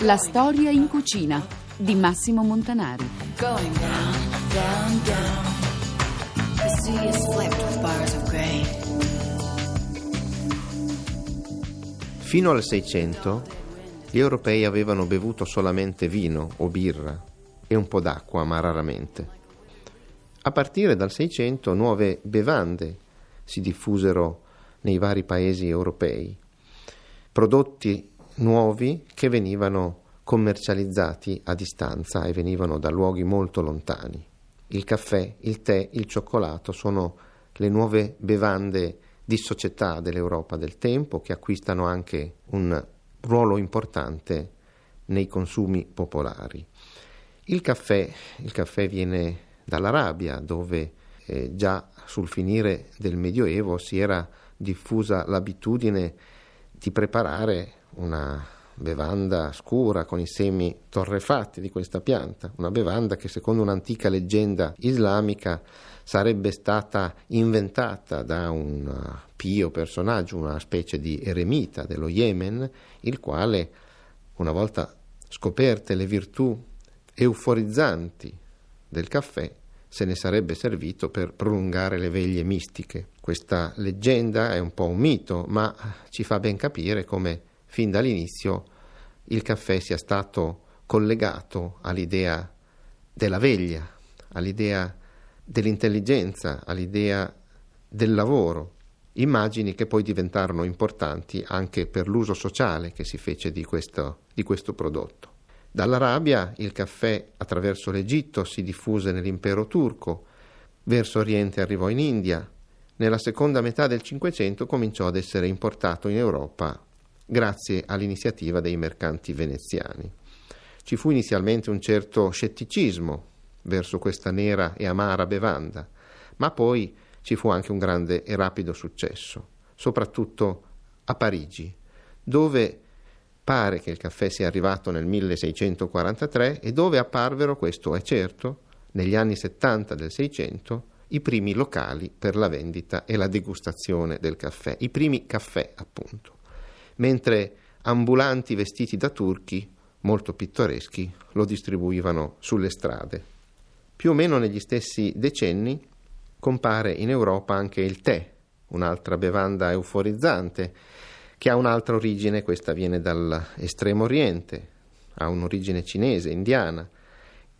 La storia in cucina di Massimo Montanari. Fino al 600 gli europei avevano bevuto solamente vino o birra e un po' d'acqua, ma raramente. A partire dal 600 nuove bevande si diffusero nei vari paesi europei, prodotti nuovi che venivano commercializzati a distanza e venivano da luoghi molto lontani. Il caffè, il tè, il cioccolato sono le nuove bevande di società dell'Europa del tempo che acquistano anche un ruolo importante nei consumi popolari. Il caffè, il caffè viene dall'Arabia, dove eh, già sul finire del Medioevo si era diffusa l'abitudine di preparare una bevanda scura con i semi torrefatti di questa pianta, una bevanda che secondo un'antica leggenda islamica sarebbe stata inventata da un pio personaggio, una specie di eremita dello Yemen, il quale, una volta scoperte le virtù euforizzanti del caffè, se ne sarebbe servito per prolungare le veglie mistiche. Questa leggenda è un po' un mito, ma ci fa ben capire come fin dall'inizio il caffè sia stato collegato all'idea della veglia, all'idea dell'intelligenza, all'idea del lavoro, immagini che poi diventarono importanti anche per l'uso sociale che si fece di questo, di questo prodotto. Dall'Arabia il caffè attraverso l'Egitto si diffuse nell'impero turco, verso oriente arrivò in India, nella seconda metà del Cinquecento cominciò ad essere importato in Europa grazie all'iniziativa dei mercanti veneziani. Ci fu inizialmente un certo scetticismo verso questa nera e amara bevanda, ma poi ci fu anche un grande e rapido successo, soprattutto a Parigi, dove Pare che il caffè sia arrivato nel 1643 e dove apparvero, questo è certo, negli anni 70 del 600, i primi locali per la vendita e la degustazione del caffè, i primi caffè appunto, mentre ambulanti vestiti da turchi, molto pittoreschi, lo distribuivano sulle strade. Più o meno negli stessi decenni compare in Europa anche il tè, un'altra bevanda euforizzante, che ha un'altra origine, questa viene dall'estremo oriente, ha un'origine cinese, indiana,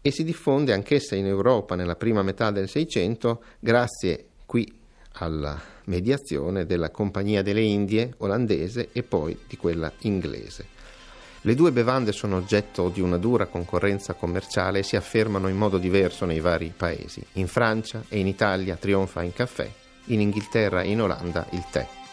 e si diffonde anch'essa in Europa nella prima metà del Seicento grazie qui alla mediazione della Compagnia delle Indie olandese e poi di quella inglese. Le due bevande sono oggetto di una dura concorrenza commerciale e si affermano in modo diverso nei vari paesi. In Francia e in Italia trionfa il caffè, in Inghilterra e in Olanda il tè.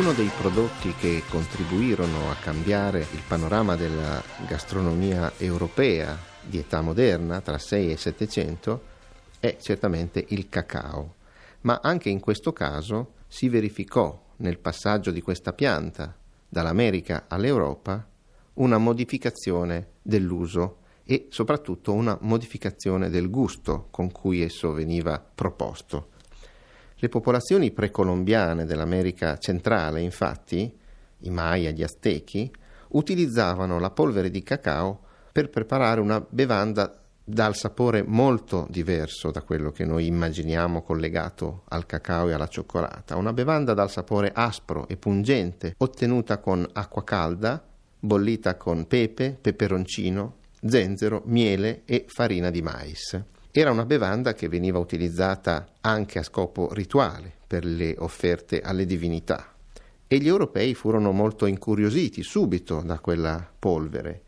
Uno dei prodotti che contribuirono a cambiare il panorama della gastronomia europea di età moderna, tra 6 e 700, è certamente il cacao. Ma anche in questo caso si verificò nel passaggio di questa pianta dall'America all'Europa una modificazione dell'uso e soprattutto una modificazione del gusto con cui esso veniva proposto. Le popolazioni precolombiane dell'America centrale, infatti, i Maya, gli Aztechi, utilizzavano la polvere di cacao per preparare una bevanda dal sapore molto diverso da quello che noi immaginiamo collegato al cacao e alla cioccolata, una bevanda dal sapore aspro e pungente, ottenuta con acqua calda, bollita con pepe, peperoncino, zenzero, miele e farina di mais. Era una bevanda che veniva utilizzata anche a scopo rituale per le offerte alle divinità e gli europei furono molto incuriositi subito da quella polvere,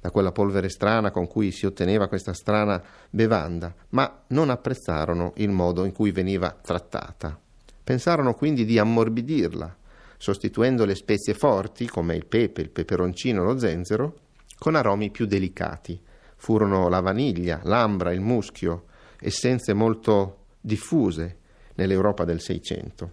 da quella polvere strana con cui si otteneva questa strana bevanda, ma non apprezzarono il modo in cui veniva trattata. Pensarono quindi di ammorbidirla, sostituendo le spezie forti come il pepe, il peperoncino, lo zenzero, con aromi più delicati. Furono la vaniglia, l'ambra, il muschio, essenze molto diffuse nell'Europa del Seicento.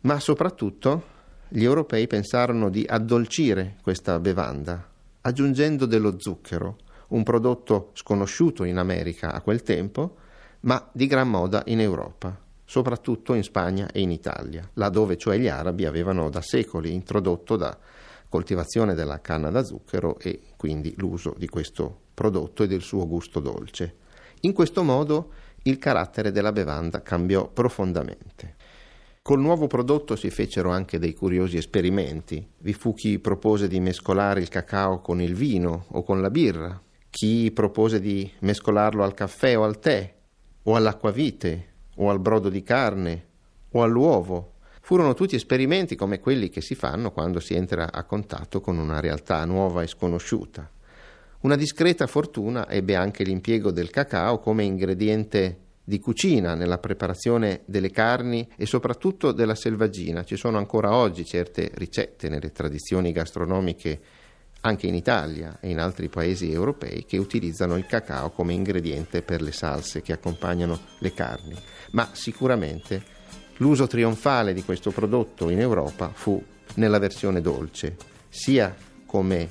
Ma soprattutto gli europei pensarono di addolcire questa bevanda, aggiungendo dello zucchero, un prodotto sconosciuto in America a quel tempo, ma di gran moda in Europa, soprattutto in Spagna e in Italia, laddove cioè gli arabi avevano da secoli introdotto la coltivazione della canna da zucchero e quindi l'uso di questo prodotto e del suo gusto dolce. In questo modo il carattere della bevanda cambiò profondamente. Col nuovo prodotto si fecero anche dei curiosi esperimenti. Vi fu chi propose di mescolare il cacao con il vino o con la birra, chi propose di mescolarlo al caffè o al tè, o all'acquavite, o al brodo di carne, o all'uovo. Furono tutti esperimenti come quelli che si fanno quando si entra a contatto con una realtà nuova e sconosciuta. Una discreta fortuna ebbe anche l'impiego del cacao come ingrediente di cucina nella preparazione delle carni e soprattutto della selvaggina. Ci sono ancora oggi certe ricette nelle tradizioni gastronomiche anche in Italia e in altri paesi europei che utilizzano il cacao come ingrediente per le salse che accompagnano le carni. Ma sicuramente l'uso trionfale di questo prodotto in Europa fu nella versione dolce, sia come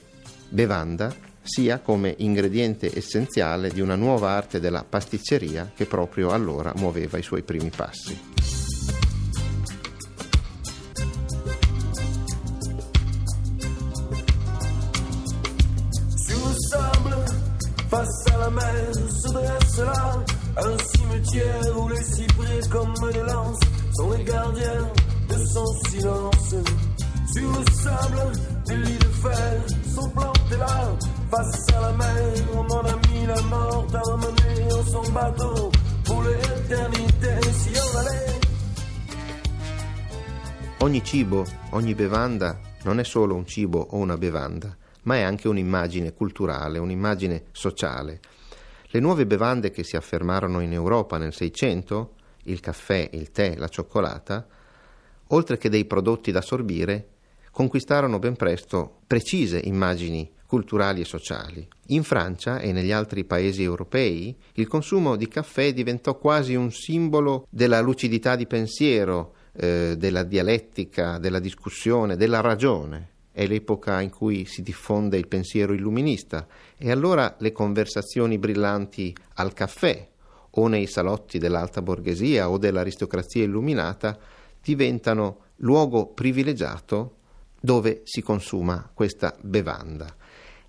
bevanda sia come ingrediente essenziale di una nuova arte della pasticceria che proprio allora muoveva i suoi primi passi. face à la mer se dresse là un cimetière où les cyprès comme des lances sont les gardiens de son silence. Sur le sable, des lits de fer sont plantés là face à la mer, mon ami la mort a emmené en son bateau pour l'éternité si on allait. Ogni cibo, ogni bevanda non è solo un cibo o una bevanda, ma è anche un'immagine culturale, un'immagine sociale. Le nuove bevande che si affermarono in Europa nel Seicento, il caffè, il tè, la cioccolata, oltre che dei prodotti da sorbire, conquistarono ben presto precise immagini culturali e sociali. In Francia e negli altri paesi europei il consumo di caffè diventò quasi un simbolo della lucidità di pensiero, eh, della dialettica, della discussione, della ragione. È l'epoca in cui si diffonde il pensiero illuminista e allora le conversazioni brillanti al caffè o nei salotti dell'alta borghesia o dell'aristocrazia illuminata diventano luogo privilegiato dove si consuma questa bevanda.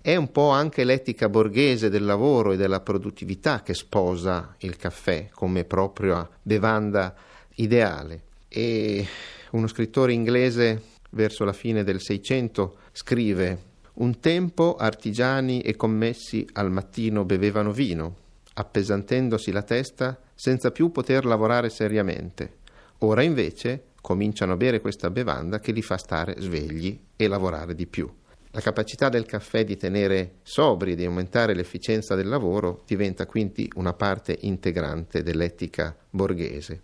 È un po' anche l'etica borghese del lavoro e della produttività che sposa il caffè come propria bevanda ideale. E uno scrittore inglese verso la fine del Seicento scrive un tempo artigiani e commessi al mattino bevevano vino, appesantendosi la testa senza più poter lavorare seriamente. Ora invece cominciano a bere questa bevanda che li fa stare svegli e lavorare di più. La capacità del caffè di tenere sobri e di aumentare l'efficienza del lavoro diventa quindi una parte integrante dell'etica borghese.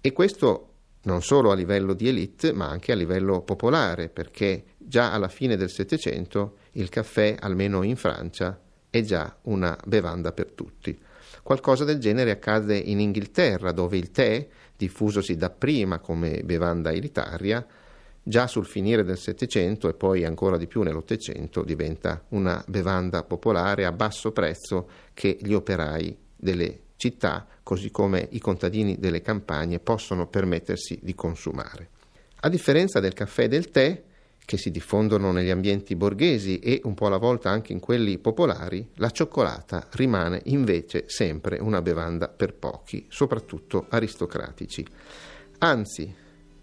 E questo non solo a livello di elite, ma anche a livello popolare, perché già alla fine del Settecento il caffè, almeno in Francia, è già una bevanda per tutti. Qualcosa del genere accade in Inghilterra, dove il tè, diffusosi dapprima come bevanda elitaria, già sul finire del Settecento e poi ancora di più nell'Ottocento diventa una bevanda popolare a basso prezzo che gli operai delle città, così come i contadini delle campagne, possono permettersi di consumare. A differenza del caffè e del tè, che si diffondono negli ambienti borghesi e un po' alla volta anche in quelli popolari, la cioccolata rimane invece sempre una bevanda per pochi, soprattutto aristocratici. Anzi,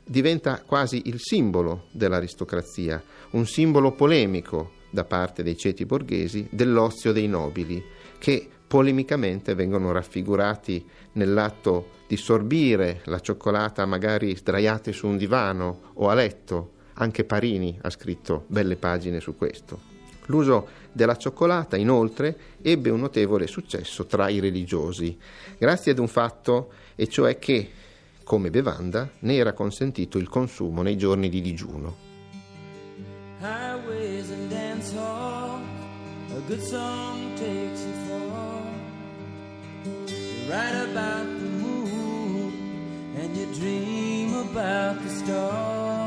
diventa quasi il simbolo dell'aristocrazia, un simbolo polemico da parte dei ceti borghesi dell'ozio dei nobili, che polemicamente vengono raffigurati nell'atto di sorbire la cioccolata magari sdraiati su un divano o a letto. Anche Parini ha scritto belle pagine su questo. L'uso della cioccolata, inoltre, ebbe un notevole successo tra i religiosi, grazie ad un fatto, e cioè che, come bevanda, ne era consentito il consumo nei giorni di digiuno. highways and you dream about the stars.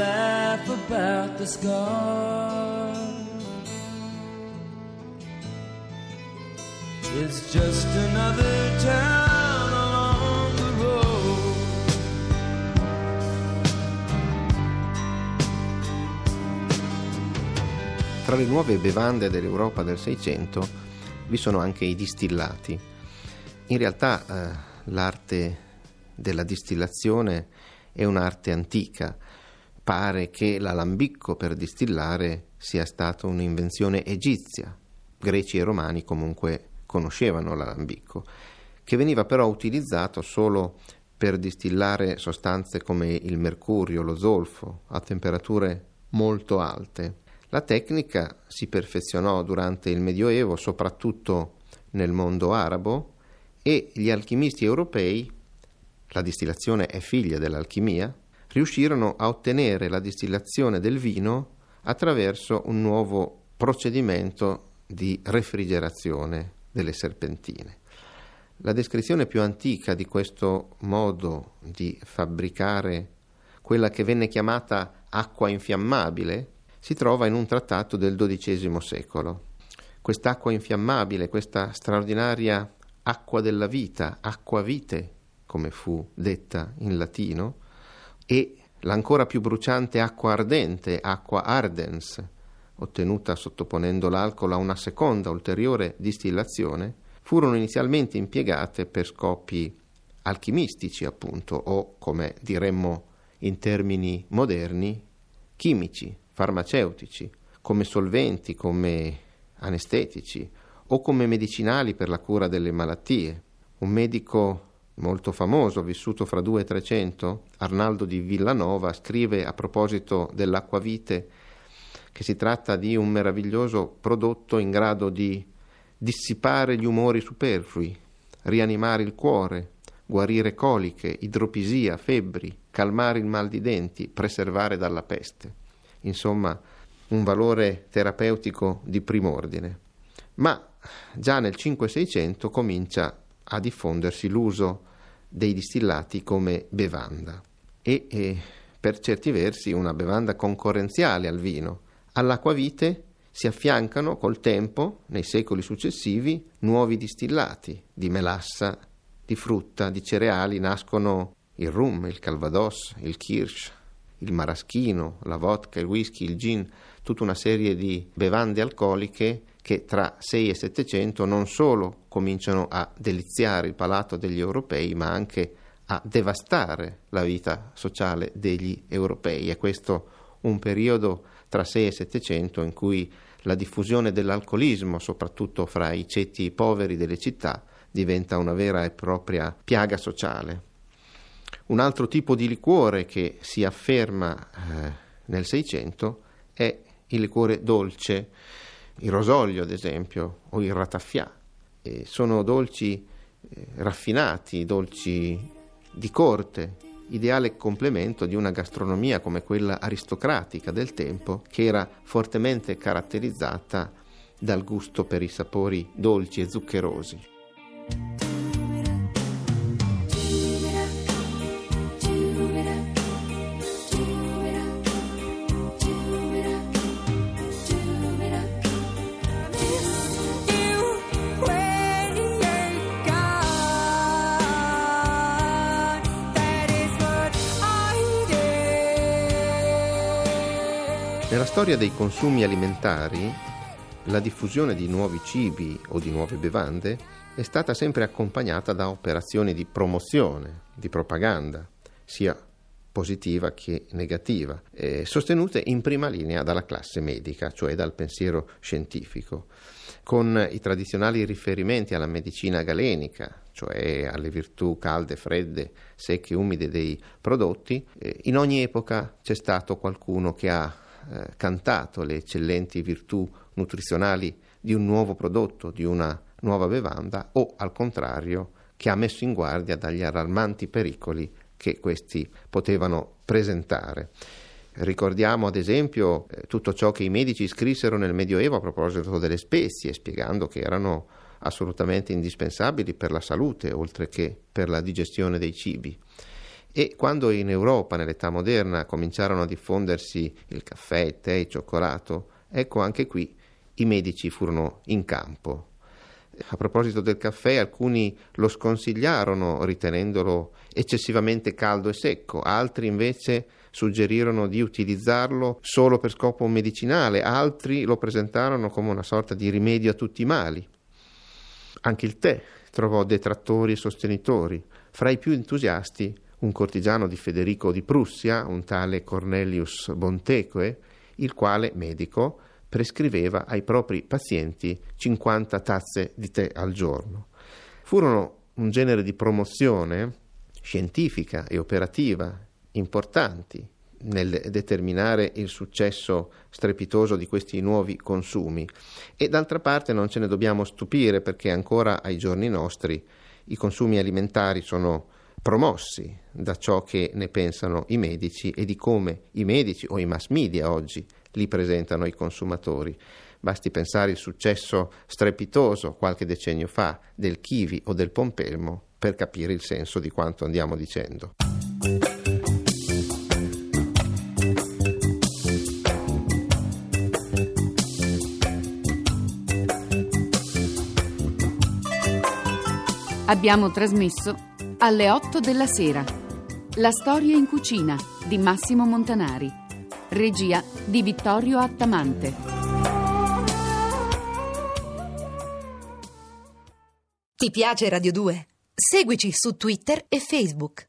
Laugh about the scars. It's just another town along the road. Tra le nuove bevande dell'Europa del Seicento vi sono anche i distillati. In realtà eh, l'arte della distillazione è un'arte antica. Pare che l'alambicco per distillare sia stata un'invenzione egizia. Greci e romani comunque conoscevano l'alambicco, che veniva però utilizzato solo per distillare sostanze come il mercurio, lo zolfo, a temperature molto alte. La tecnica si perfezionò durante il Medioevo, soprattutto nel mondo arabo, e gli alchimisti europei, la distillazione è figlia dell'alchimia, riuscirono a ottenere la distillazione del vino attraverso un nuovo procedimento di refrigerazione delle serpentine. La descrizione più antica di questo modo di fabbricare quella che venne chiamata acqua infiammabile si trova in un trattato del XII secolo. Quest'acqua infiammabile, questa straordinaria acqua della vita, acqua vite, come fu detta in latino, e l'ancora più bruciante acqua ardente, acqua ardens, ottenuta sottoponendo l'alcol a una seconda ulteriore distillazione, furono inizialmente impiegate per scopi alchimistici, appunto, o come diremmo in termini moderni, chimici, farmaceutici, come solventi, come anestetici o come medicinali per la cura delle malattie. Un medico molto famoso, vissuto fra 2 e 300, Arnaldo di Villanova, scrive a proposito dell'acquavite che si tratta di un meraviglioso prodotto in grado di dissipare gli umori superflui, rianimare il cuore, guarire coliche, idropisia, febbri, calmare il mal di denti, preservare dalla peste. Insomma, un valore terapeutico di prim'ordine. Ma già nel 5-600 comincia a diffondersi l'uso dei distillati come bevanda e, e per certi versi una bevanda concorrenziale al vino. All'acquavite si affiancano col tempo, nei secoli successivi, nuovi distillati di melassa, di frutta, di cereali, nascono il rum, il calvados, il kirsch, il maraschino, la vodka, il whisky, il gin, tutta una serie di bevande alcoliche che tra 6 e 700 non solo cominciano a deliziare il palato degli europei, ma anche a devastare la vita sociale degli europei. È questo un periodo tra 6 e 700 in cui la diffusione dell'alcolismo, soprattutto fra i ceti poveri delle città, diventa una vera e propria piaga sociale. Un altro tipo di liquore che si afferma eh, nel 600 è il liquore dolce, il rosolio ad esempio, o il rataffià. E sono dolci eh, raffinati, dolci di corte, ideale complemento di una gastronomia come quella aristocratica del tempo, che era fortemente caratterizzata dal gusto per i sapori dolci e zuccherosi. Nella storia dei consumi alimentari, la diffusione di nuovi cibi o di nuove bevande è stata sempre accompagnata da operazioni di promozione, di propaganda, sia positiva che negativa, eh, sostenute in prima linea dalla classe medica, cioè dal pensiero scientifico, con i tradizionali riferimenti alla medicina galenica, cioè alle virtù calde, fredde, secche, umide dei prodotti. Eh, in ogni epoca c'è stato qualcuno che ha eh, cantato le eccellenti virtù nutrizionali di un nuovo prodotto, di una nuova bevanda, o al contrario che ha messo in guardia dagli allarmanti pericoli che questi potevano presentare. Ricordiamo ad esempio eh, tutto ciò che i medici scrissero nel Medioevo a proposito delle spezie, spiegando che erano assolutamente indispensabili per la salute, oltre che per la digestione dei cibi. E quando in Europa, nell'età moderna, cominciarono a diffondersi il caffè, il tè, il cioccolato, ecco anche qui i medici furono in campo a proposito del caffè, alcuni lo sconsigliarono ritenendolo eccessivamente caldo e secco, altri invece suggerirono di utilizzarlo solo per scopo medicinale, altri lo presentarono come una sorta di rimedio a tutti i mali. Anche il tè trovò detrattori e sostenitori. Fra i più entusiasti un cortigiano di Federico di Prussia, un tale Cornelius Bonteque, il quale, medico, prescriveva ai propri pazienti 50 tazze di tè al giorno. Furono un genere di promozione scientifica e operativa importanti nel determinare il successo strepitoso di questi nuovi consumi e d'altra parte non ce ne dobbiamo stupire perché ancora ai giorni nostri i consumi alimentari sono promossi da ciò che ne pensano i medici e di come i medici o i mass media oggi li presentano ai consumatori. Basti pensare al successo strepitoso qualche decennio fa del kiwi o del pompelmo per capire il senso di quanto andiamo dicendo. Abbiamo trasmesso alle 8 della sera La storia in cucina di Massimo Montanari. Regia di Vittorio Attamante. Ti piace Radio 2? Seguici su Twitter e Facebook.